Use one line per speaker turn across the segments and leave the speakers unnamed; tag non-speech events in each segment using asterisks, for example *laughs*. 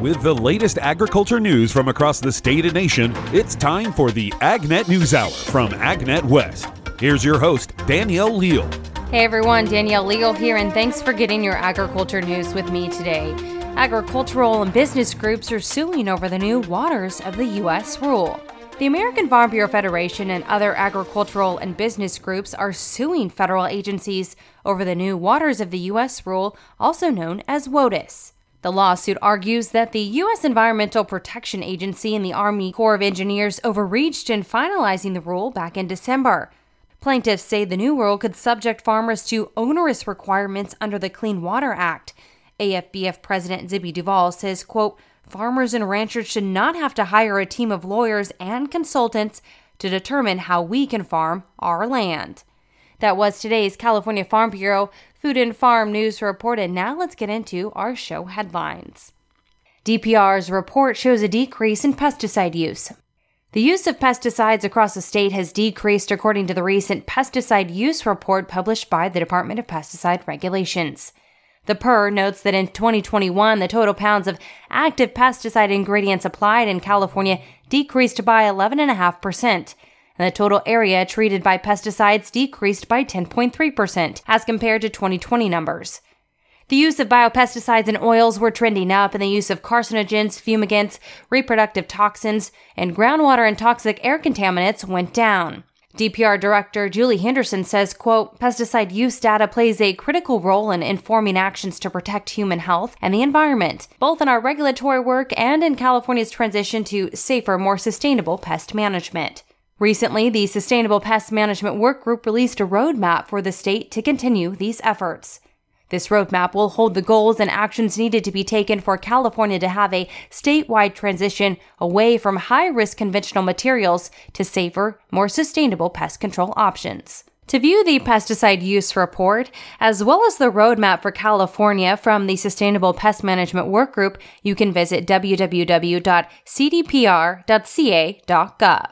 With the latest agriculture news from across the state and nation, it's time for the AgNet News Hour from AgNet West. Here's your host, Danielle Leal.
Hey everyone, Danielle Leal here, and thanks for getting your agriculture news with me today. Agricultural and business groups are suing over the new waters of the U.S. rule. The American Farm Bureau Federation and other agricultural and business groups are suing federal agencies over the new waters of the U.S. rule, also known as WOTUS. The lawsuit argues that the U.S. Environmental Protection Agency and the Army Corps of Engineers overreached in finalizing the rule back in December. Plaintiffs say the new rule could subject farmers to onerous requirements under the Clean Water Act. AFBF President Zippy Duvall says, quote, farmers and ranchers should not have to hire a team of lawyers and consultants to determine how we can farm our land. That was today's California Farm Bureau Food and Farm News Report, and now let's get into our show headlines. DPR's report shows a decrease in pesticide use. The use of pesticides across the state has decreased according to the recent pesticide use report published by the Department of Pesticide Regulations. The PER notes that in 2021, the total pounds of active pesticide ingredients applied in California decreased by 11.5%, and the total area treated by pesticides decreased by 10.3% as compared to 2020 numbers. The use of biopesticides and oils were trending up, and the use of carcinogens, fumigants, reproductive toxins, and groundwater and toxic air contaminants went down. DPR Director Julie Henderson says, quote, pesticide use data plays a critical role in informing actions to protect human health and the environment, both in our regulatory work and in California's transition to safer, more sustainable pest management. Recently, the Sustainable Pest Management Work Group released a roadmap for the state to continue these efforts. This roadmap will hold the goals and actions needed to be taken for California to have a statewide transition away from high risk conventional materials to safer, more sustainable pest control options. To view the pesticide use report, as well as the roadmap for California from the Sustainable Pest Management Workgroup, you can visit www.cdpr.ca.gov.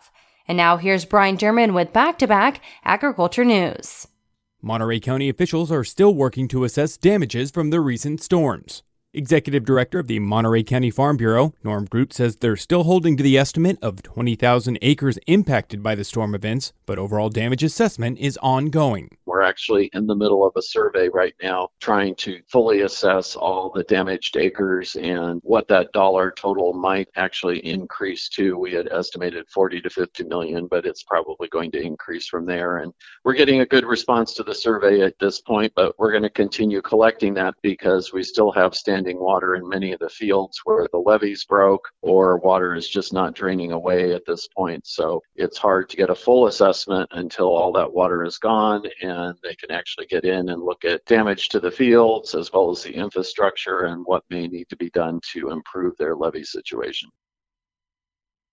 And now here's Brian German with back to back agriculture news.
Monterey County officials are still working to assess damages from the recent storms. Executive Director of the Monterey County Farm Bureau, Norm Groot, says they're still holding to the estimate of 20,000 acres impacted by the storm events, but overall damage assessment is ongoing.
We're actually in the middle of a survey right now trying to fully assess all the damaged acres and what that dollar total might actually increase to. We had estimated 40 to 50 million, but it's probably going to increase from there. And we're getting a good response to the survey at this point, but we're going to continue collecting that because we still have standing water in many of the fields where the levees broke or water is just not draining away at this point. So it's hard to get a full assessment until all that water is gone and and they can actually get in and look at damage to the fields as well as the infrastructure and what may need to be done to improve their levee situation.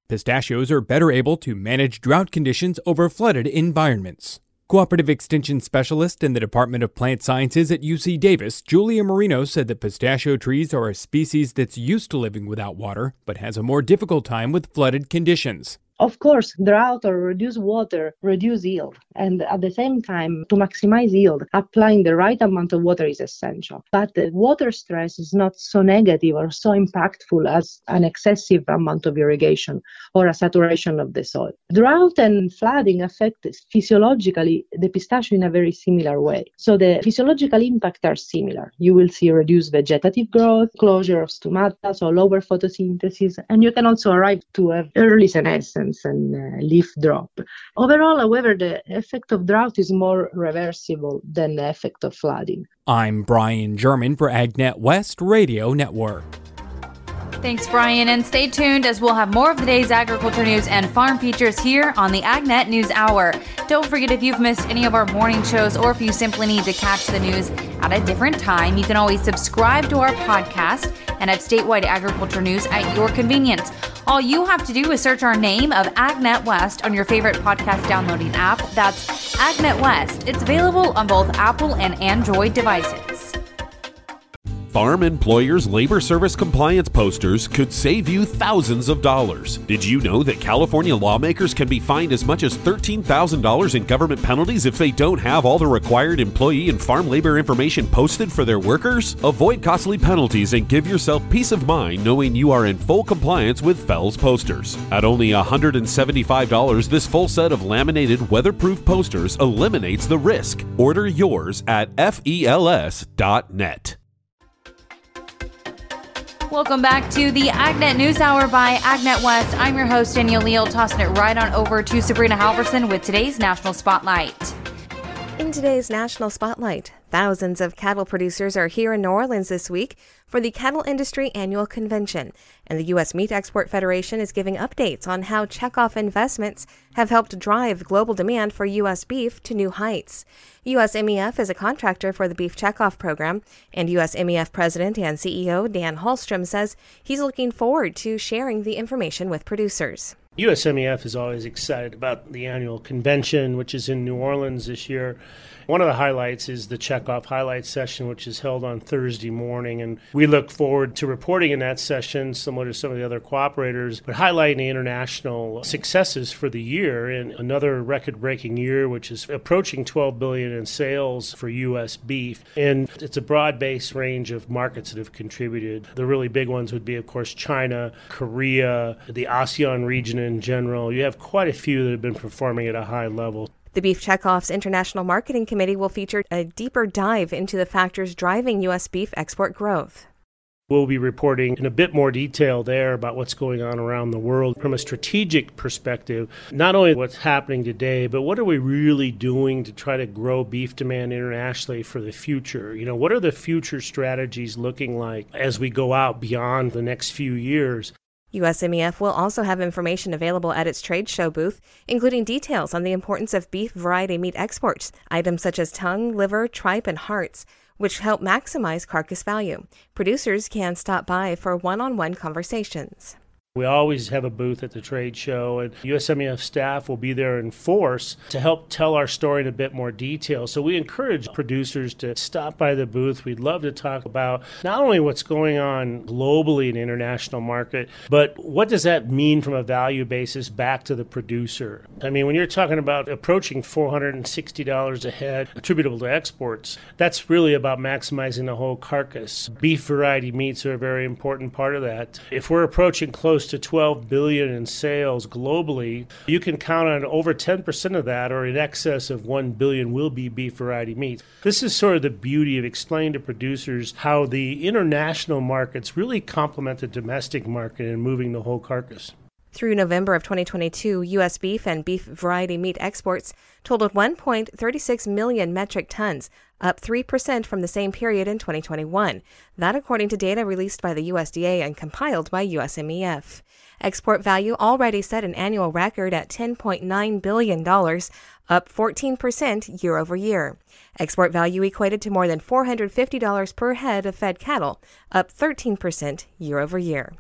Pistachios are better able to manage drought conditions over flooded environments. Cooperative Extension Specialist in the Department of Plant Sciences at UC Davis, Giulia Marino said that pistachio trees are a species that's used to living without water, but has a more difficult time with flooded conditions.
Of course, drought or reduce water reduce yield, and at the same time, to maximize yield, applying the right amount of water is essential. But the water stress is not so negative or so impactful as an excessive amount of irrigation or a saturation of the soil. Drought and flooding affect physiologically the pistachio in a very similar way. So the physiological impacts are similar. You will see reduced vegetative growth, closure of stomata, so lower photosynthesis, and you can also arrive to early senescence and uh, leaf drop. Overall, however, the effect of drought is more reversible than the effect of flooding.
I'm Brian German for AgNet West Radio Network.
Thanks, Brian, and stay tuned as we'll have more of the day's agriculture news and farm features here on the AgNet News Hour. Don't forget if you've missed any of our morning shows or if you simply need to catch the news at a different time, you can always subscribe to our podcast and have statewide agriculture news at your convenience. All you have to do is search our name of AgNet West on your favorite podcast downloading app. That's AgNet West. It's available on both Apple and Android devices.
Farm Employers Labor Service Compliance posters could save you thousands of dollars. Did you know that California lawmakers can be fined as much as $13,000 in government penalties if they don't have all the required employee and farm labor information posted for their workers? Avoid costly penalties and give yourself peace of mind knowing you are in full compliance with FELS posters. At only $175, this full set of laminated weatherproof posters eliminates the risk. Order yours at FELS.net.
Welcome back to the AgNet News Hour by AgNet West. I'm your host, Danielle Leal, tossing it right on over to Sabrina Halverson with today's National Spotlight.
In today's National Spotlight, thousands of cattle producers are here in New Orleans this week for the Cattle Industry Annual Convention, and the U.S. Meat Export Federation is giving updates on how checkoff investments have helped drive global demand for U.S. beef to new heights. USMEF is a contractor for the Beef Checkoff program, and USMEF President and CEO Dan Halstrom says he's looking forward to sharing the information with producers.
USMEF is always excited about the annual convention, which is in New Orleans this year. One of the highlights is the checkoff highlight session, which is held on Thursday morning. And we look forward to reporting in that session, similar to some of the other cooperators, but highlighting the international successes for the year and another record breaking year, which is approaching 12 billion in sales for U.S. beef. And it's a broad based range of markets that have contributed. The really big ones would be, of course, China, Korea, the ASEAN region in general. You have quite a few that have been performing at a high level.
The Beef Checkoff's International Marketing Committee will feature a deeper dive into the factors driving U.S. beef export growth.
We'll be reporting in a bit more detail there about what's going on around the world from a strategic perspective. Not only what's happening today, but what are we really doing to try to grow beef demand internationally for the future? You know, what are the future strategies looking like as we go out beyond the next few years?
USMEF will also have information available at its trade show booth, including details on the importance of beef variety meat exports, items such as tongue, liver, tripe, and hearts, which help maximize carcass value. Producers can stop by for one on one conversations.
We always have a booth at the trade show, and USMEF staff will be there in force to help tell our story in a bit more detail. So we encourage producers to stop by the booth. We'd love to talk about not only what's going on globally in the international market, but what does that mean from a value basis back to the producer? I mean, when you're talking about approaching $460 a head attributable to exports, that's really about maximizing the whole carcass. Beef variety meats are a very important part of that. If we're approaching close close to 12 billion in sales globally, you can count on over 10% of that or in excess of 1 billion will be beef variety meats. This is sort of the beauty of explaining to producers how the international markets really complement the domestic market in moving the whole carcass.
Through November of 2022, U.S. beef and beef variety meat exports totaled 1.36 million metric tons, up 3% from the same period in 2021. That according to data released by the USDA and compiled by USMEF. Export value already set an annual record at $10.9 billion, up 14% year over year. Export value equated to more than $450 per head of fed cattle, up 13% year over year.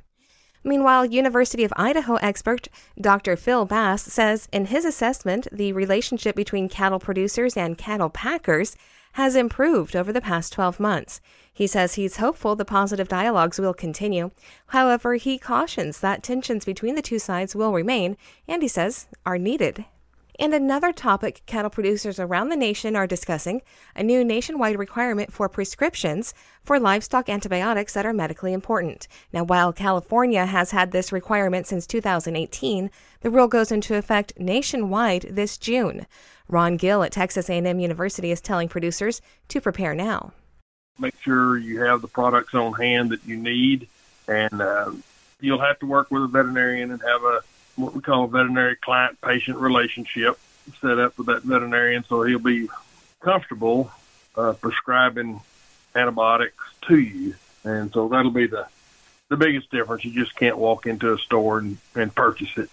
Meanwhile, University of Idaho expert Dr. Phil Bass says in his assessment, the relationship between cattle producers and cattle packers has improved over the past 12 months. He says he's hopeful the positive dialogues will continue. However, he cautions that tensions between the two sides will remain and he says are needed and another topic cattle producers around the nation are discussing a new nationwide requirement for prescriptions for livestock antibiotics that are medically important. Now, while California has had this requirement since 2018, the rule goes into effect nationwide this June. Ron Gill at Texas A&M University is telling producers to prepare now.
Make sure you have the products on hand that you need, and uh, you'll have to work with a veterinarian and have a what we call a veterinary client patient relationship set up with that veterinarian so he'll be comfortable uh, prescribing antibiotics to you. And so that'll be the, the biggest difference. You just can't walk into a store and, and purchase it.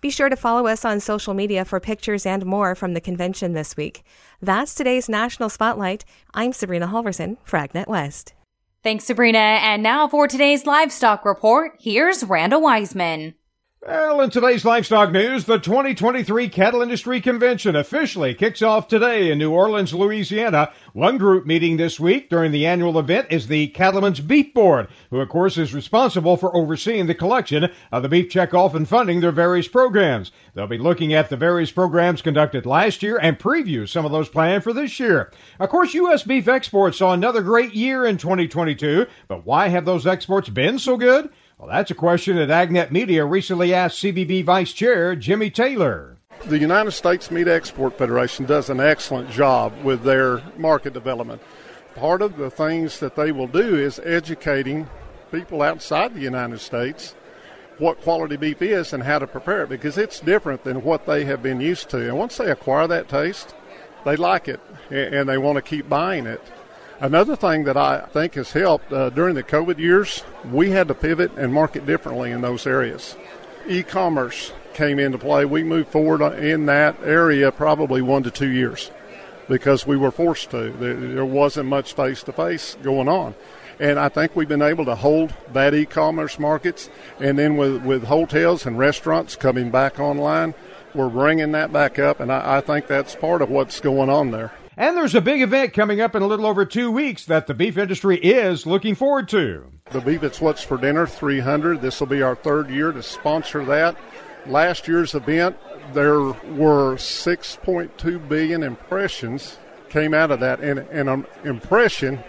Be sure to follow us on social media for pictures and more from the convention this week. That's today's National Spotlight. I'm Sabrina Halverson, AgNet West.
Thanks, Sabrina. And now for today's livestock report, here's Randall Wiseman.
Well, in today's livestock news, the 2023 Cattle Industry Convention officially kicks off today in New Orleans, Louisiana. One group meeting this week during the annual event is the Cattlemen's Beef Board, who of course is responsible for overseeing the collection of the beef checkoff and funding their various programs. They'll be looking at the various programs conducted last year and preview some of those planned for this year. Of course, U.S. beef exports saw another great year in 2022, but why have those exports been so good? Well, that's a question that Agnet Media recently asked CBB Vice Chair Jimmy Taylor.
The United States Meat Export Federation does an excellent job with their market development. Part of the things that they will do is educating people outside the United States what quality beef is and how to prepare it because it's different than what they have been used to. And once they acquire that taste, they like it and they want to keep buying it. Another thing that I think has helped uh, during the COVID years, we had to pivot and market differently in those areas. E commerce came into play. We moved forward in that area probably one to two years because we were forced to. There wasn't much face to face going on. And I think we've been able to hold that e commerce markets. And then with, with hotels and restaurants coming back online, we're bringing that back up. And I, I think that's part of what's going on there.
And there's a big event coming up in a little over two weeks that the beef industry is looking forward to.
The Beef It's What's for Dinner 300. This will be our third year to sponsor that. Last year's event, there were 6.2 billion impressions came out of that. And, and an impression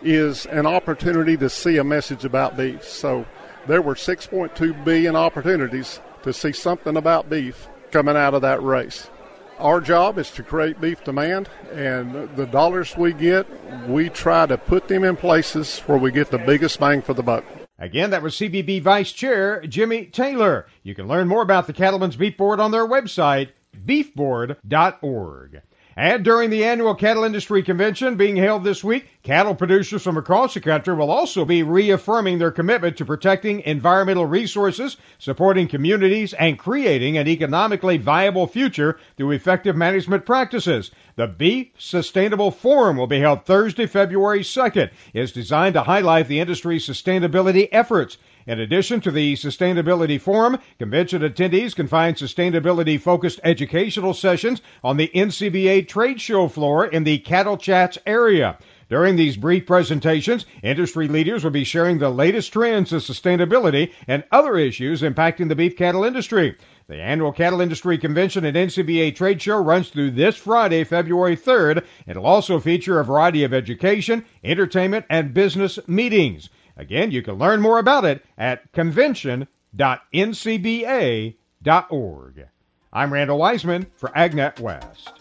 is an opportunity to see a message about beef. So there were 6.2 billion opportunities to see something about beef coming out of that race. Our job is to create beef demand, and the dollars we get, we try to put them in places where we get the biggest bang for the buck.
Again, that was CBB Vice Chair Jimmy Taylor. You can learn more about the Cattlemen's Beef Board on their website, beefboard.org. And during the annual Cattle Industry Convention being held this week, cattle producers from across the country will also be reaffirming their commitment to protecting environmental resources, supporting communities, and creating an economically viable future through effective management practices. The Beef Sustainable Forum will be held Thursday, February 2nd. It's designed to highlight the industry's sustainability efforts. In addition to the Sustainability Forum, convention attendees can find sustainability focused educational sessions on the NCBA trade show floor in the Cattle Chats area. During these brief presentations, industry leaders will be sharing the latest trends in sustainability and other issues impacting the beef cattle industry. The annual Cattle Industry Convention and NCBA Trade Show runs through this Friday, February 3rd. It'll also feature a variety of education, entertainment, and business meetings. Again, you can learn more about it at convention.ncba.org. I'm Randall Wiseman for AgNet West.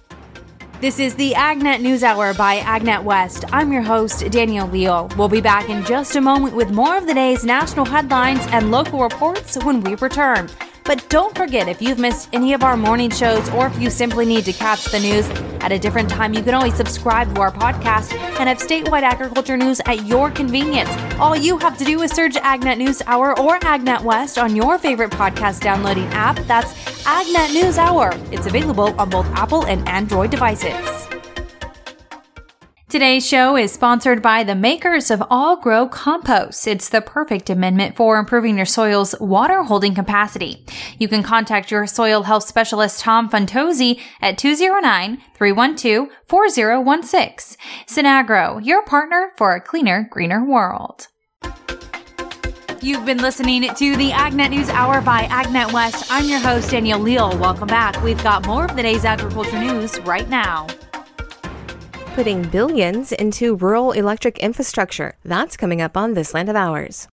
This is the AgNet News Hour by AgNet West. I'm your host, Danielle Leal. We'll be back in just a moment with more of the day's national headlines and local reports when we return. But don't forget, if you've missed any of our morning shows or if you simply need to catch the news at a different time, you can always subscribe to our podcast and have statewide agriculture news at your convenience. All you have to do is search AgNet News Hour or AgNet West on your favorite podcast downloading app. That's AgNet News Hour. It's available on both Apple and Android devices. Today's show is sponsored by the makers of AllGro Compost. It's the perfect amendment for improving your soil's water holding capacity. You can contact your soil health specialist Tom Fantozzi at 209-312-4016. Synagro, your partner for a cleaner, greener world. You've been listening to the AgNet News Hour by AgNet West. I'm your host, Danielle Leal. Welcome back. We've got more of the day's agriculture news right now
putting billions into rural electric infrastructure. That's coming up on This Land of Ours.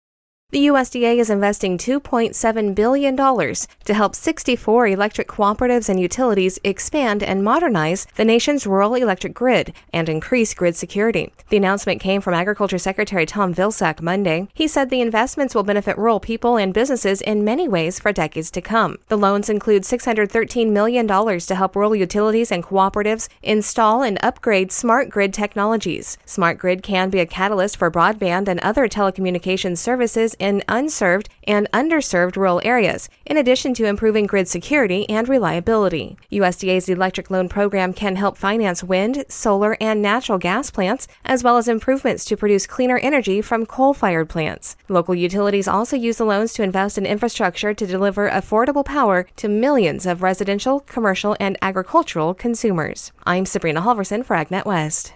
The USDA is investing $2.7 billion to help 64 electric cooperatives and utilities expand and modernize the nation's rural electric grid and increase grid security. The announcement came from Agriculture Secretary Tom Vilsack Monday. He said the investments will benefit rural people and businesses in many ways for decades to come. The loans include $613 million to help rural utilities and cooperatives install and upgrade smart grid technologies. Smart grid can be a catalyst for broadband and other telecommunications services in unserved and underserved rural areas, in addition to improving grid security and reliability. USDA's Electric Loan Program can help finance wind, solar, and natural gas plants, as well as improvements to produce cleaner energy from coal fired plants. Local utilities also use the loans to invest in infrastructure to deliver affordable power to millions of residential, commercial, and agricultural consumers. I'm Sabrina Halverson for AgNet West.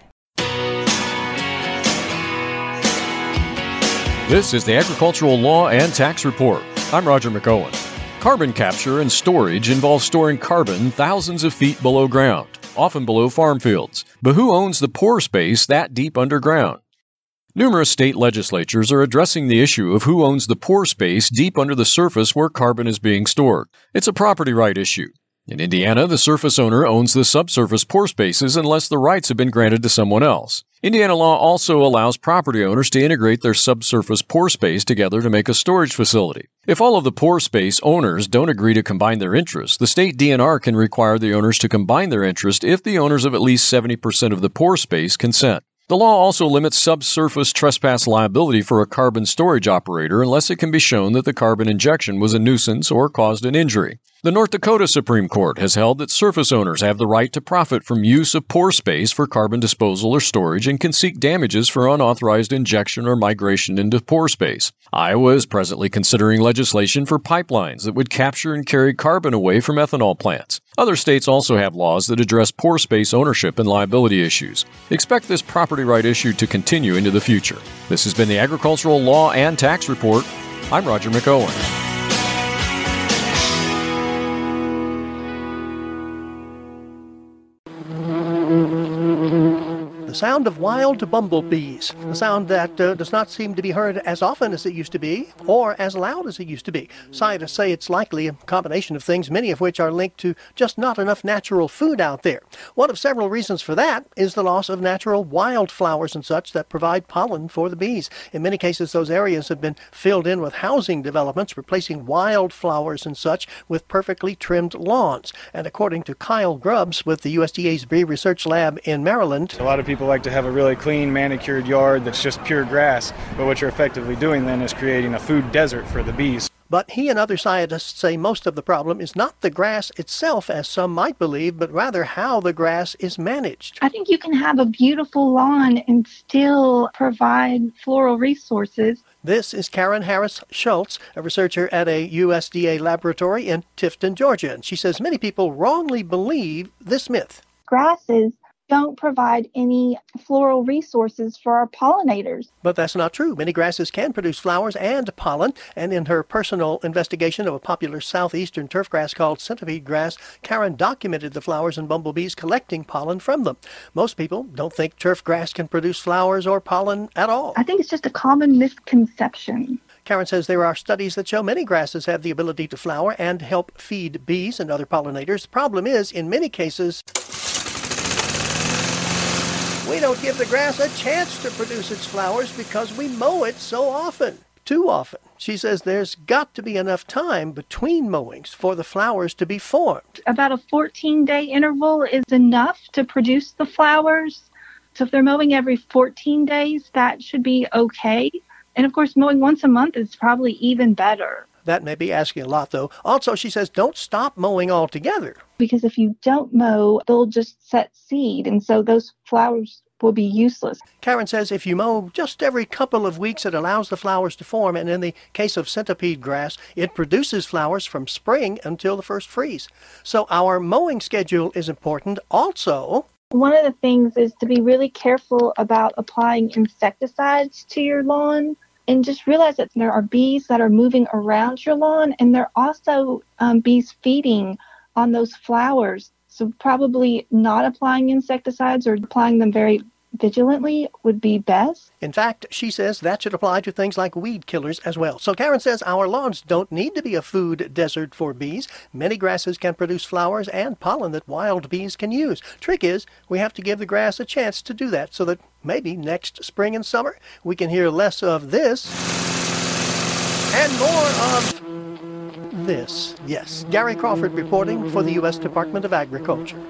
This is the Agricultural Law and Tax Report. I'm Roger McEowen. Carbon capture and storage involves storing carbon thousands of feet below ground, often below farm fields. But who owns the pore space that deep underground? Numerous state legislatures are addressing the issue of who owns the pore space deep under the surface where carbon is being stored. It's a property right issue. In Indiana, the surface owner owns the subsurface pore spaces unless the rights have been granted to someone else. Indiana law also allows property owners to integrate their subsurface pore space together to make a storage facility. If all of the pore space owners don't agree to combine their interests, the state DNR can require the owners to combine their interest if the owners of at least 70% of the pore space consent. The law also limits subsurface trespass liability for a carbon storage operator unless it can be shown that the carbon injection was a nuisance or caused an injury. The North Dakota Supreme Court has held that surface owners have the right to profit from use of pore space for carbon disposal or storage and can seek damages for unauthorized injection or migration into pore space. Iowa is presently considering legislation for pipelines that would capture and carry carbon away from ethanol plants. Other states also have laws that address pore space ownership and liability issues. Expect this property right issue to continue into the future. This has been the Agricultural Law and Tax Report. I'm Roger McEowen.
The sound of wild bumblebees, a sound that uh, does not seem to be heard as often as it used to be or as loud as it used to be. Scientists say it's likely a combination of things, many of which are linked to just not enough natural food out there. One of several reasons for that is the loss of natural wildflowers and such that provide pollen for the bees. In many cases, those areas have been filled in with housing developments, replacing wildflowers and such with perfectly trimmed lawns. And according to Kyle Grubbs with the USDA's Bee Research Lab in Maryland,
a lot of people people like to have a really clean, manicured yard that's just pure grass, but what you're effectively doing then is creating a food desert for the bees.
But he and other scientists say most of the problem is not the grass itself, as some might believe, but rather how the grass is managed.
I think you can have a beautiful lawn and still provide floral resources.
This is Karen Harris Shultz, a researcher at a USDA laboratory in Tifton, Georgia. And she says many people wrongly believe this myth.
Grasses don't provide any floral resources for our pollinators.
But that's not true. Many grasses can produce flowers and pollen, and in her personal investigation of a popular southeastern turf grass called centipede grass, Karen documented the flowers and bumblebees collecting pollen from them. Most people don't think turf grass can produce flowers or pollen at all.
I think it's just a common misconception.
Karen says there are studies that show many grasses have the ability to flower and help feed bees and other pollinators. The problem is, in many cases, we don't give the grass a chance to produce its flowers because we mow it so often. Too often. She says there's got to be enough time between mowings for the flowers to be formed.
About a 14 day interval is enough to produce the flowers. So if they're mowing every 14 days, that should be okay. And of course, mowing once a month is probably even better.
That may be asking a lot, though. Also, she says don't stop mowing altogether.
Because if you don't mow, they'll just set seed, and so those flowers will be useless.
Karen says if you mow just every couple of weeks, it allows the flowers to form, and in the case of centipede grass, it produces flowers from spring until the first freeze. So our mowing schedule is important. Also,
one of the things is to be really careful about applying insecticides to your lawn and just realize that there are bees that are moving around your lawn and there are also um, bees feeding on those flowers. So probably not applying insecticides or applying them very vigilantly would be best.
In fact, she says that should apply to things like weed killers as well. So Karen says our lawns don't need to be a food desert for bees. Many grasses can produce flowers and pollen that wild bees can use. Trick is, we have to give the grass a chance to do that so that maybe next spring and summer we can hear less of this and more of this. Yes, Gary Crawford reporting for the U.S. Department of Agriculture.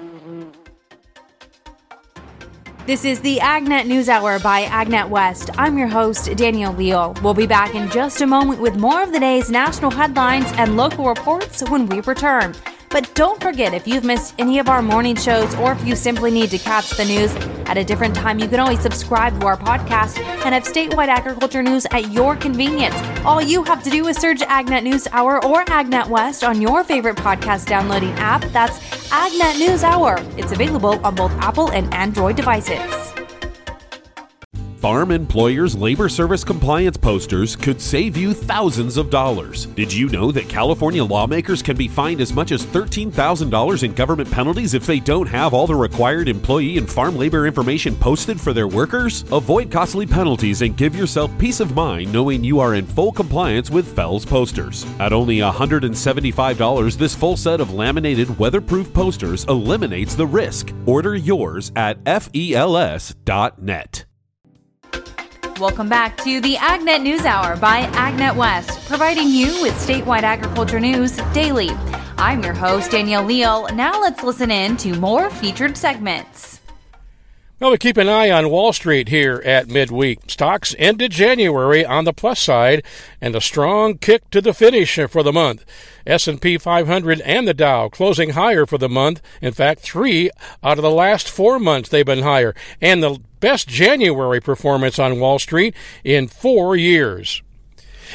This is the AgNet News Hour by AgNet West. I'm your host, Danielle Leal. We'll be back in just a moment with more of the day's national headlines and local reports when we return. But don't forget, if you've missed any of our morning shows or if you simply need to catch the news at a different time, you can always subscribe to our podcast and have statewide agriculture news at your convenience. All you have to do is search AgNet News Hour or AgNet West on your favorite podcast downloading app. That's AgNet News Hour. It's available on both Apple and Android devices.
Farm Employers Labor Service Compliance posters could save you thousands of dollars. Did you know that California lawmakers can be fined as much as $13,000 in government penalties if they don't have all the required employee and farm labor information posted for their workers? Avoid costly penalties and give yourself peace of mind knowing you are in full compliance with FELS posters. At only $175, this full set of laminated weatherproof posters eliminates the risk. Order yours at fels.net.
Welcome back to the AgNet News Hour by AgNet West, providing you with statewide agriculture news daily. I'm your host, Danielle Leal. Now let's listen in to more featured segments.
Well, we keep an eye on Wall Street here at midweek. Stocks ended January on the plus side and a strong kick to the finish for the month. S&P 500 and the Dow closing higher for the month. In fact, 3 out of the last 4 months they've been higher and the best January performance on Wall Street in 4 years.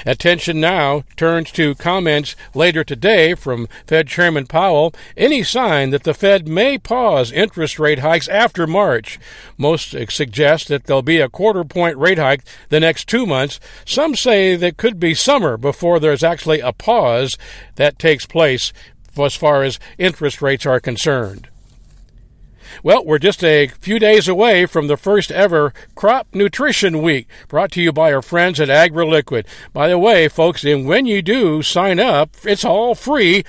Attention now turns to comments later today from Fed Chairman Powell. Any sign that the Fed may pause interest rate hikes after March? Most suggest that there'll be a quarter point rate hike the next two months. Some say that could be summer before there's actually a pause that takes place as far as interest rates are concerned. Well, we're just a few days away from the first ever Crop Nutrition Week, brought to you by our friends at AgroLiquid. By the way, folks, and when you do sign up, it's all free.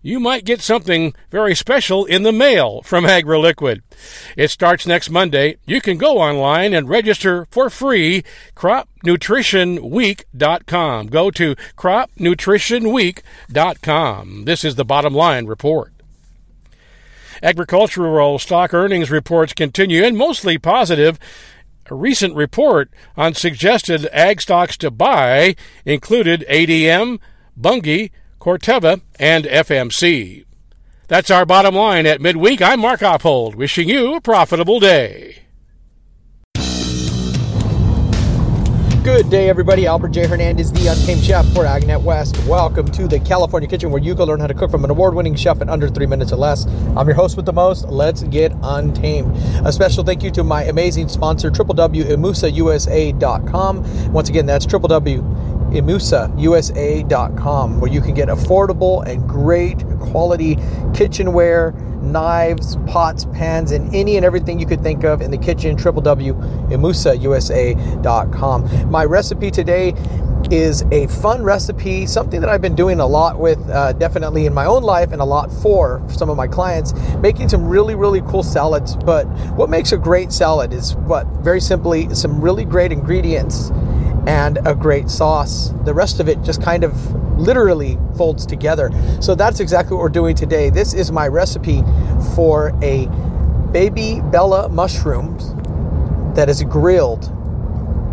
You might get something very special in the mail from AgroLiquid. It starts next Monday. You can go online and register for free. CropNutritionWeek.com. Go to CropNutritionWeek.com. This is the bottom line report. Agricultural stock earnings reports continue and mostly positive. A recent report on suggested ag stocks to buy included ADM, Bunge, Corteva, and FMC. That's our bottom line at midweek. I'm Mark Oppold, wishing you a profitable day.
Good day, everybody. Albert J. Hernandez, the Untamed Chef for AgNet West. Welcome to the California Kitchen, where you can learn how to cook from an award-winning chef in under three minutes or less. I'm your host with the most. Let's get untamed. A special thank you to my amazing sponsor, www.imusausa.com. Once again, that's www.imusausa.com, where you can get affordable and great quality kitchenware knives, pots, pans, and any and everything you could think of in the kitchen. www.imusausa.com. My recipe today is a fun recipe, something that I've been doing a lot with, uh, definitely in my own life, and a lot for some of my clients, making some really, really cool salads. But what makes a great salad is what? Very simply, some really great ingredients and a great sauce. The rest of it just kind of literally folds together. So that's exactly what we're doing today. This is my recipe for a baby Bella mushrooms that is grilled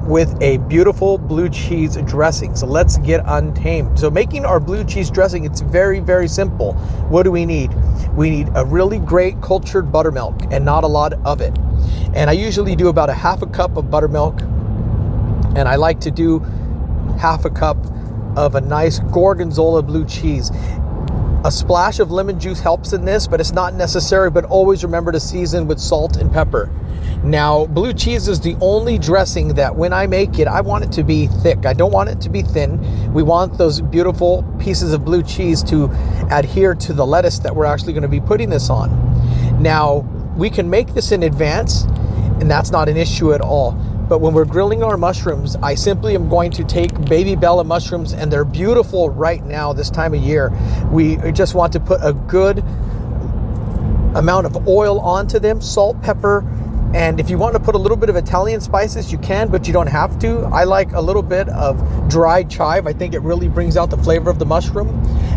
with a beautiful blue cheese dressing. So let's get untamed. So making our blue cheese dressing, it's very, very simple. What do we need? We need a really great cultured buttermilk and not a lot of it. And I usually do about a half a cup of buttermilk and I like to do half a cup of a nice gorgonzola blue cheese. A splash of lemon juice helps in this, but it's not necessary. But always remember to season with salt and pepper. Now, blue cheese is the only dressing that when I make it, I want it to be thick. I don't want it to be thin. We want those beautiful pieces of blue cheese to adhere to the lettuce that we're actually going to be putting this on. Now, we can make this in advance, and that's not an issue at all. But when we're grilling our mushrooms, I simply am going to take baby Bella mushrooms, and they're beautiful right now, this time of year. We just want to put a good amount of oil onto them, salt, pepper, And if you want to put a little bit of Italian spices, you can, but you don't have to. I like a little bit of dried chive. I think it really brings out the flavor of the mushroom.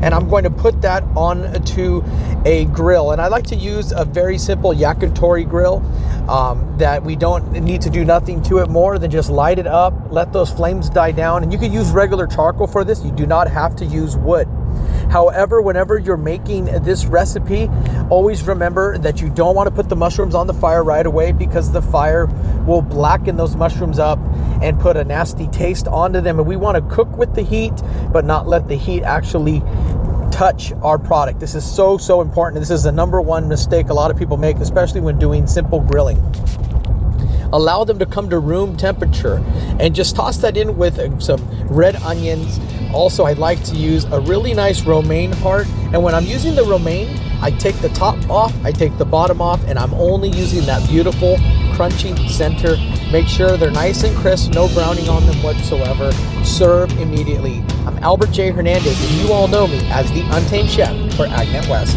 And I'm going to put that onto a grill. And I like to use a very simple yakitori grill um, that we don't need to do nothing to it more than just light it up, let those flames die down. And you can use regular charcoal for this. You do not have to use wood. However, whenever you're making this recipe, always remember that you don't want to put the mushrooms on the fire right away because the fire will blacken those mushrooms up and put a nasty taste onto them. And we want to cook with the heat, but not let the heat actually touch our product. This is so, so important. This is the number one mistake a lot of people make, especially when doing simple grilling allow them to come to room temperature and just toss that in with some red onions also, I like to use a really nice romaine heart. And when I'm using the romaine, I take the top off, I take the bottom off, and I'm only using that beautiful crunchy center. Make sure they're nice and crisp, no browning on them whatsoever. Serve immediately. I'm Albert J. Hernandez, and you all know me as the Untamed Chef for Agnet West.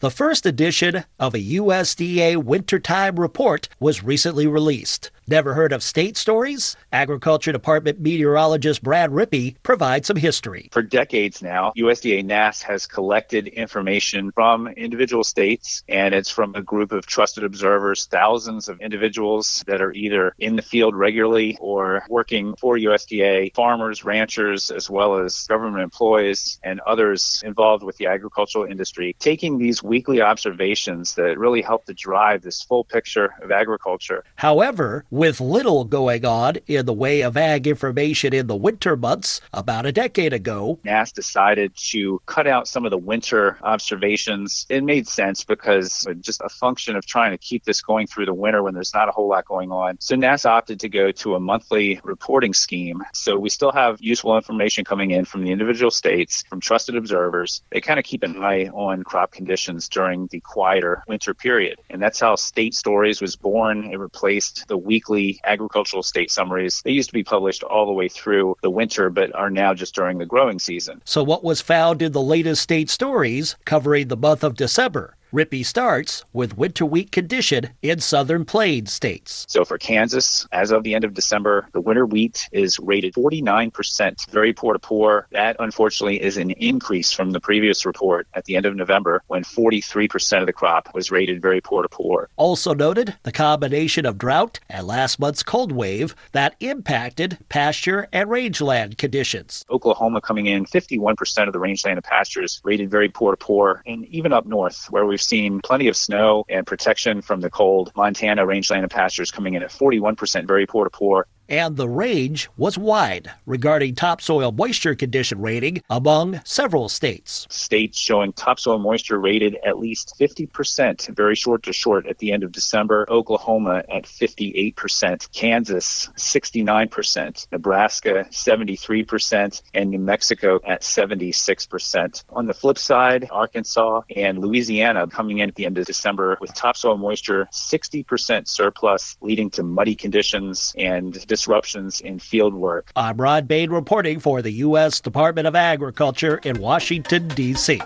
The first edition of a USDA wintertime report was recently released. Never heard of state stories? Agriculture Department meteorologist Brad Rippey provides some history.
For decades now, USDA NASS has collected information from individual states, and it's from a group of trusted observers, thousands of individuals that are either in the field regularly or working for USDA, farmers, ranchers, as well as government employees and others involved with the agricultural industry, taking these weekly observations that really help to drive this full picture of agriculture.
However, with little going on in the way of ag information in the winter months, about a decade ago,
NASS decided to cut out some of the winter observations. It made sense because just a function of trying to keep this going through the winter when there's not a whole lot going on. So NASS opted to go to a monthly reporting scheme. So we still have useful information coming in from the individual states, from trusted observers. They kind of keep an eye on crop conditions during the quieter winter period. And that's how State Stories was born. It replaced the weekly weekly agricultural state summaries. They used to be published all the way through the winter, but are now just during the growing season.
So, what was found in the latest state stories covering the month of December? Rippey starts with winter wheat condition in southern plains states.
So for Kansas, as of the end of December, the winter wheat is rated 49%, very poor to poor. That unfortunately is an increase from the previous report at the end of November when 43% of the crop was rated very poor to poor.
Also noted the combination of drought and last month's cold wave that impacted pasture and rangeland conditions.
Oklahoma coming in 51% of the rangeland and pastures rated very poor to poor, and even up north where we We've seen plenty of snow and protection from the cold. Montana rangeland and pastures coming in at 41% very poor to poor
and the range was wide regarding topsoil moisture condition rating among several states.
States showing topsoil moisture rated at least 50%, very short to short at the end of December. Oklahoma at 58%, Kansas 69%, Nebraska 73%, and New Mexico at 76%. On the flip side, Arkansas and Louisiana coming in at the end of December with topsoil moisture 60% surplus, leading to muddy conditions and disruptions in field work.
I'm Rod Bain reporting for the U.S. Department of Agriculture in Washington, D.C.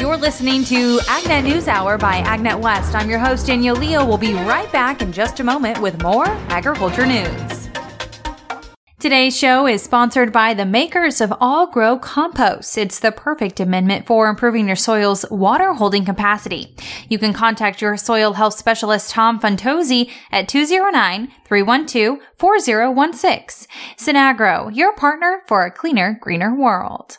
You're listening to Agnet News Hour by Agnet West. I'm your host, Danielle Leal. We'll be right back in just a moment with more agriculture news. Today's show is sponsored by the makers of AllGro Compost. It's the perfect amendment for improving your soil's water holding capacity. You can contact your soil health specialist Tom Fantozzi at 209-312-4016. Synagro, your partner for a cleaner, greener world.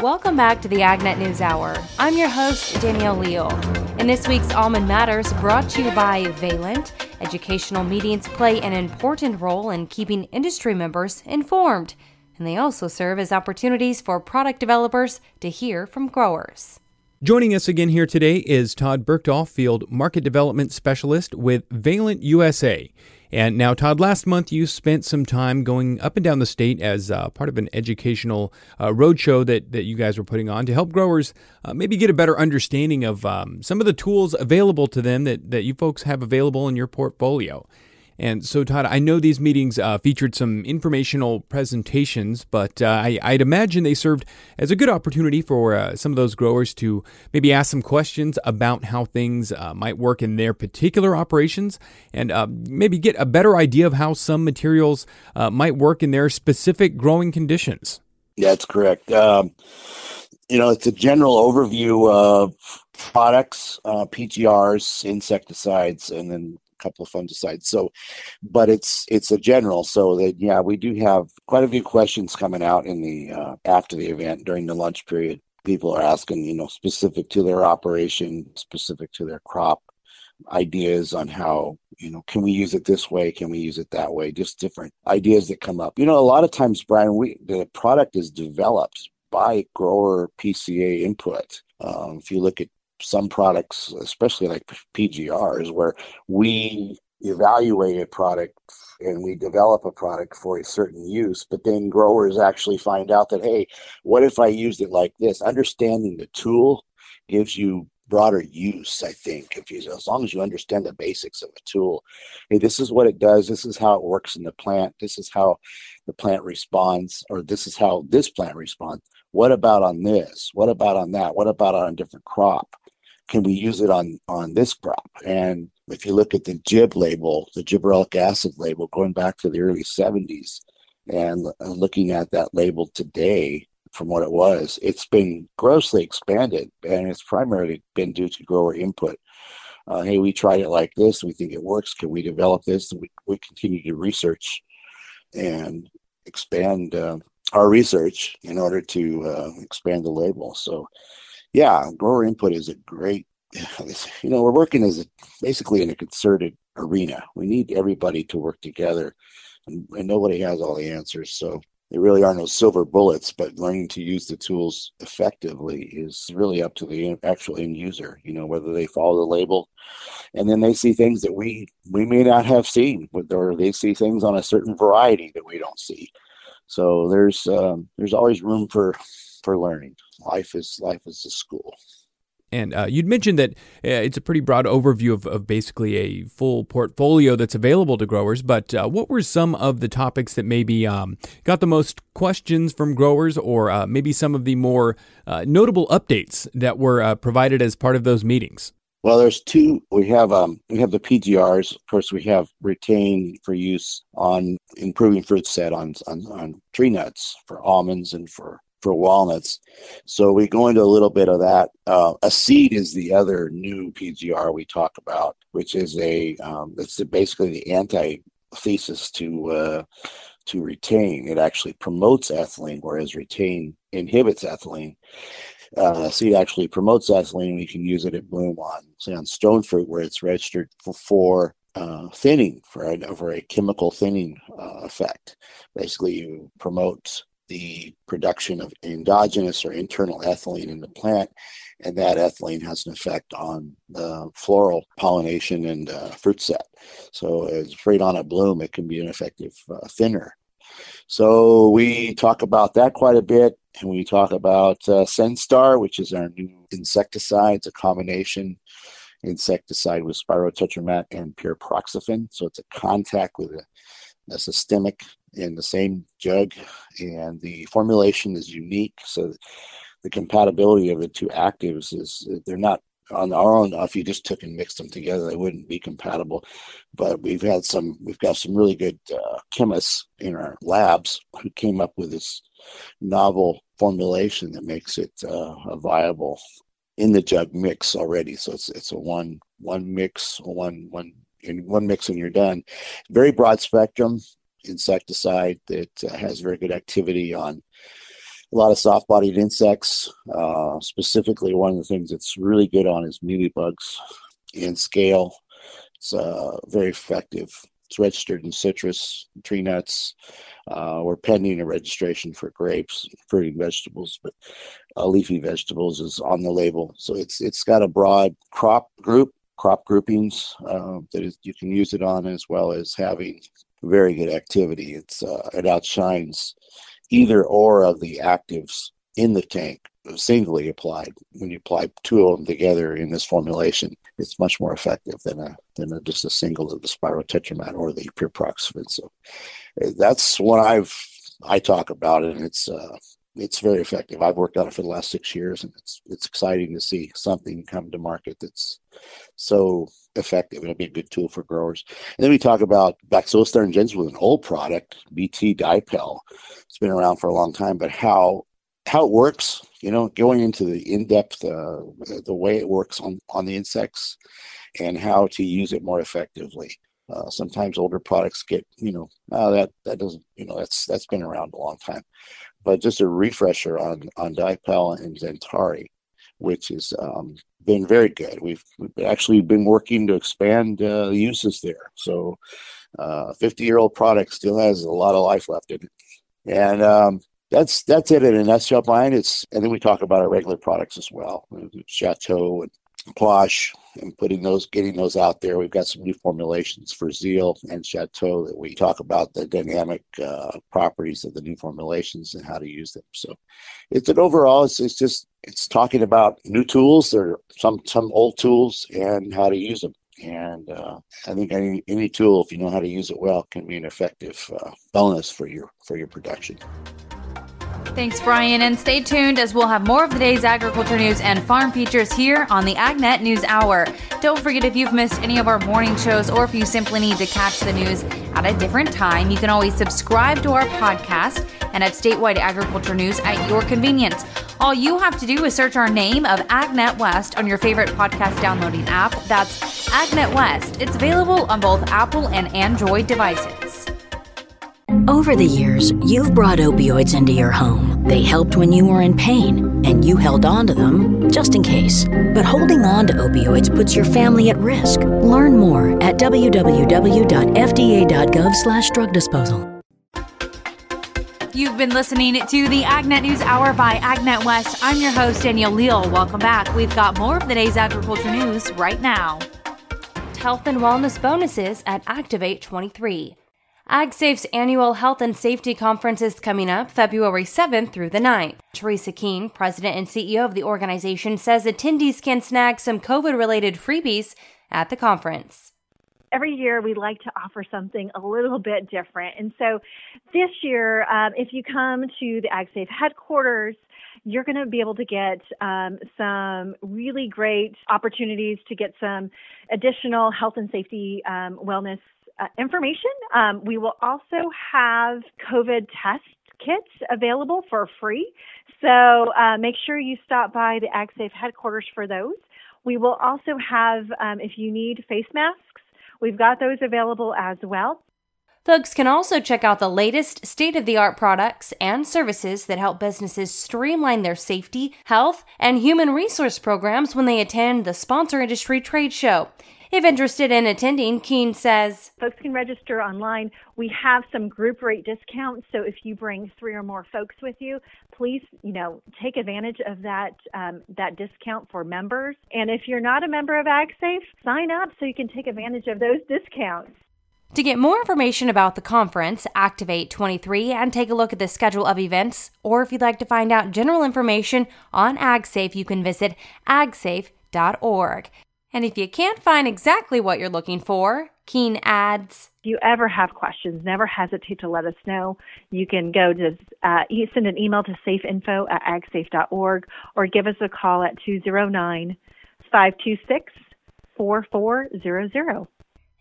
Welcome back to the Agnet News Hour. I'm your host, Danielle Leal. In this week's Almond Matters, brought to you by Valent, educational meetings play an important role in keeping industry members informed, and they also serve as opportunities for product developers to hear from growers.
Joining us again here today is Todd Bergdahl, Field Market Development Specialist with Valent USA. And now, Todd, last month you spent some time going up and down the state as uh, part of an educational uh, roadshow that, that you guys were putting on to help growers uh, maybe get a better understanding of um, some of the tools available to them that, that you folks have available in your portfolio. And so, Todd, I know these meetings uh, featured some informational presentations, but uh, I, would imagine they served as a good opportunity for uh, some of those growers to maybe ask some questions about how things uh, might work in their particular operations and uh, maybe get a better idea of how some materials uh, might work in their specific growing conditions.
That's correct. Um, you know, it's a general overview of products, PGRs, insecticides, and then couple of fungicides. So, but it's it's a general. So that yeah, we do have quite a few questions coming out in the uh, after the event during the lunch period. People are asking, you know, specific to their operation, specific to their crop, ideas on how you know can we use it this way can we use it that way just different ideas that come up you know a lot of times brian we the product is developed by grower pca input um, if you look at some products, especially like PGRs, where we evaluate a product and we develop a product for a certain use, but then growers actually find out that, hey, what if I used it like this? Understanding the tool gives you broader use, I think, if you as long as you understand the basics of a tool. Hey, this is what it does, this is how it works in the plant, this is how the plant responds, or this is how this plant responds. What about on this? What about on that? What about on a different crop? Can we use it on on this crop? And if you look at the GIB label, the gibberellic acid label, going back to the early 70s, and looking at that label today from what it was, it's been grossly expanded, and it's primarily been due to grower input. Uh, hey, we tried it like this. We think it works. Can we develop this? We, we continue to research and expand uh, our research in order to uh, expand the label. So yeah, grower input is a great. *laughs* You know, we're working as a, basically in a concerted arena. We need everybody to work together, and, and nobody has all the answers. So there really are no silver bullets, but learning to use the tools effectively is really up to the actual end user. You know, whether they follow the label, and then they see things that we we may not have seen, or they see things on a certain variety that we don't see. So there's um, there's always room for for learning. Life is life is a school.
And uh, you'd mentioned that uh, it's a pretty broad overview of, of, basically a full portfolio that's available to growers. But uh, what were some of the topics that maybe um, got the most questions from growers, or uh, maybe some of the more uh, notable updates that were uh, provided as part of those meetings?
Well, there's two. We have um, we have the PGRs. Of course, we have ReTain for use on improving fruit set on, on on tree nuts for almonds and for for walnuts. So we go into a little bit of that. Uh, seed is the other new PGR we talk about, which is a um, it's basically the antithesis to uh, to ReTain. It actually promotes ethylene, whereas ReTain inhibits ethylene. Uh, Accede actually promotes ethylene. We can use it at bloom on, say, on stone fruit, where it's registered for, for uh, thinning, for a, for a chemical thinning uh, effect. Basically, you promote the production of endogenous or internal ethylene in the plant, and that ethylene has an effect on the floral pollination and uh, fruit set. So, as right on a bloom, it can be an effective uh, thinner. So, we talk about that quite a bit, and we talk about uh, Senstar, which is our new insecticide. It's a combination insecticide with spirotetramat and pyriproxyfen. So, it's a contact with a a systemic in the same jug, and the formulation is unique. So the compatibility of the two actives is they're not on our own. If you just took and mixed them together, they wouldn't be compatible. But we've had some, we've got some really good uh, chemists in our labs who came up with this novel formulation that makes it uh, a viable in the jug mix already. So it's it's a one one mix, one one in one mix and you're done. Very broad spectrum insecticide that uh, has very good activity on a lot of soft-bodied insects. Uh, specifically, one of the things it's really good on is mealybugs and scale. It's uh, very effective. It's registered in citrus, tree nuts. Uh, we're pending a registration for grapes, fruiting vegetables, but uh, leafy vegetables is on the label. So it's it's got a broad crop group, crop groupings uh, that is, you can use it on, as well as having very good activity. It's uh, it outshines either or of the actives in the tank singly applied. When you apply two of them together in this formulation, it's much more effective than a than a, just a single of the spirotetramat or the pyriproxyfen. So uh, that's what I've I talk about and it's uh, it's very effective. I've worked on it for the last six years, and it's it's exciting to see something come to market that's so effective. It'll be a good tool for growers. And then we talk about Bacillus thuringiensis with an old product, BT Dipel. It's been around for a long time, but how how it works, you know, going into the in-depth uh, the way it works on on the insects and how to use it more effectively. Uh, sometimes older products get, you know, oh, that that doesn't, you know, that's that's been around a long time. But just a refresher on on Dipel and XenTari, which has um, been very good. We've, we've actually been working to expand uh, the uses there. So, uh, 50 year old product still has a lot of life left in it, and um, that's that's it in a nutshell, Brian. It's and then we talk about our regular products as well, Chateau and Quash and putting those, getting those out there. We've got some new formulations for Zeal and Chateau that we talk about the dynamic uh, properties of the new formulations and how to use them. So it's an overall, it's, it's just, it's talking about new tools or some, some old tools and how to use them. And uh, I think any, any tool, if you know how to use it well, can be an effective uh, bonus for your for your production.
Thanks, Brian, and stay tuned as we'll have more of the day's agriculture news and farm features here on the AgNet News Hour. Don't forget if you've missed any of our morning shows or if you simply need to catch the news at a different time, you can always subscribe to our podcast and at statewide agriculture news at your convenience. All you have to do is search our name of AgNet West on your favorite podcast downloading app. That's AgNet West. It's available on both Apple and Android devices.
Over the years, you've brought opioids into your home. They helped when you were in pain, and you held on to them just in case. But holding on to opioids puts your family at risk. Learn more at www.fda.gov/drug disposal.
You've been listening to the AgNet News Hour by AgNet West. I'm your host, Danielle Leal. Welcome back. We've got more of the day's agriculture news right now. Health and wellness bonuses at Activate 23. AgSafe's annual Health and Safety Conference is coming up February 7th through the 9th. Teresa Keene, president and CEO of the organization, says attendees can snag some COVID related freebies at the conference.
Every year, we like to offer something a little bit different. And so this year, um, if you come to the AgSafe headquarters, you're going to be able to get um, some really great opportunities to get some additional health and safety um, wellness uh, information. Um, we will also have COVID test kits available for free. So uh, make sure you stop by the AgSafe headquarters for those. We will also have, um, if you need face masks, we've got those available as well.
Folks can also check out the latest state of the art products and services that help businesses streamline their safety, health, and human resource programs when they attend the Sponsor Industry Trade Show. If interested in attending, Keene says
folks can register online. We have some group rate discounts, so if you bring three or more folks with you, please, you know, take advantage of that um, that discount for members. And if you're not a member of AgSafe, sign up so you can take advantage of those discounts.
To get more information about the conference, Activate 23, and take a look at the schedule of events, or if you'd like to find out general information on AgSafe, you can visit agsafe.org. And if you can't find exactly what you're looking for, Keene adds.
If you ever have questions, never hesitate to let us know. You can go to uh, send an email to safeinfo at agsafe.org or give us a call at 209 526 4400.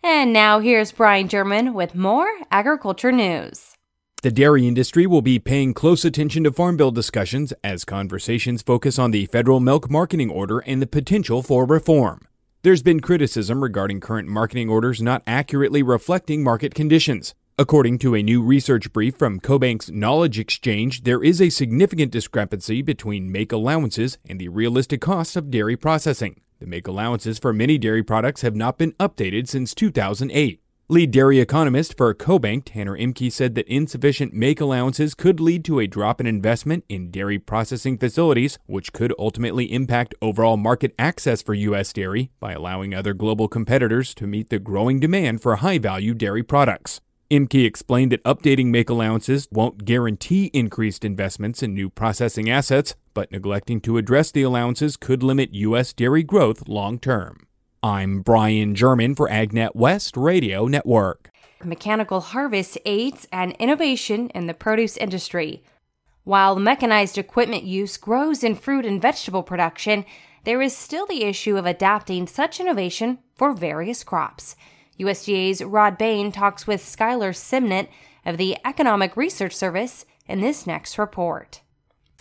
And now here's Brian German with more agriculture news.
The dairy industry will be paying close attention to Farm Bill discussions as conversations focus on the federal milk marketing order and the potential for reform. There's been criticism regarding current marketing orders not accurately reflecting market conditions. According to a new research brief from CoBank's Knowledge Exchange, there is a significant discrepancy between make allowances and the realistic cost of dairy processing. The make allowances for many dairy products have not been updated since 2008. Lead dairy economist for CoBank, Tanner Ehmke, said that insufficient make allowances could lead to a drop in investment in dairy processing facilities, which could ultimately impact overall market access for U.S. dairy by allowing other global competitors to meet the growing demand for high value dairy products. Ehmke explained that updating make allowances won't guarantee increased investments in new processing assets, but neglecting to address the allowances could limit U.S. dairy growth long term. I'm Brian German for AgNet West Radio Network.
Mechanical harvest aids and innovation in the produce industry. While mechanized equipment use grows in fruit and vegetable production, there is still the issue of adapting such innovation for various crops. USDA's Rod Bain talks with Skyler Simnitt of the Economic Research Service in this next report.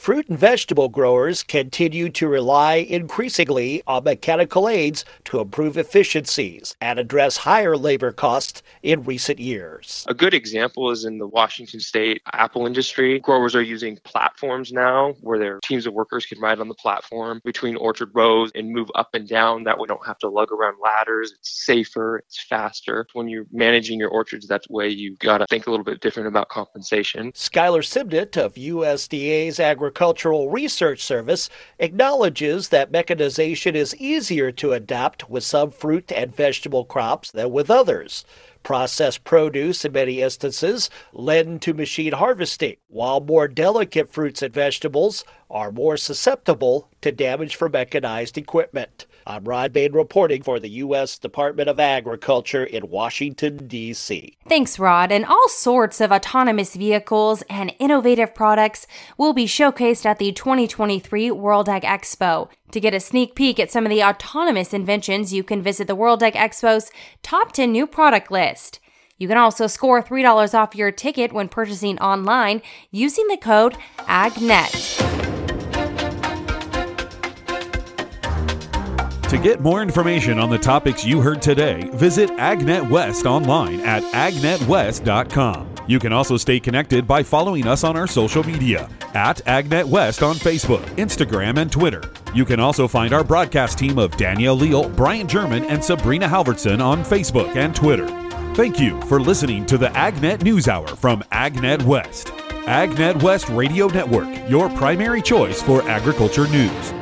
Fruit and vegetable growers continue to rely increasingly on mechanical aids to improve efficiencies and address higher labor costs in recent years.
A good example is in the Washington state apple industry. Growers are using platforms now where their teams of workers can ride on the platform between orchard rows and move up and down. That way, don't have to lug around ladders. It's safer, it's faster. When you're managing your orchards, that's way you got to think a little bit different about compensation.
Skyler Simnitt of USDA's Agriculture Agricultural Research Service acknowledges that mechanization is easier to adapt with some fruit and vegetable crops than with others. Processed produce, in many instances, lend to machine harvesting, while more delicate fruits and vegetables are more susceptible to damage from mechanized equipment. I'm Rod Bain reporting for the U.S. Department of Agriculture in Washington, D.C.
Thanks, Rod. And all sorts of autonomous vehicles and innovative products will be showcased at the 2023 World Ag Expo. To get a sneak peek at some of the autonomous inventions, you can visit the World Expo's top 10 new product list. You can also score $3 off your ticket when purchasing online using the code AGNET.
To get more information on the topics you heard today, visit AgNet West online at agnetwest.com. You can also stay connected by following us on our social media at AgNet West on Facebook, Instagram, and Twitter. You can also find our broadcast team of Danielle Leal, Brian German, and Sabrina Halverson on Facebook and Twitter. Thank you for listening to the AgNet News Hour from AgNet West. AgNet West Radio Network, your primary choice for agriculture news.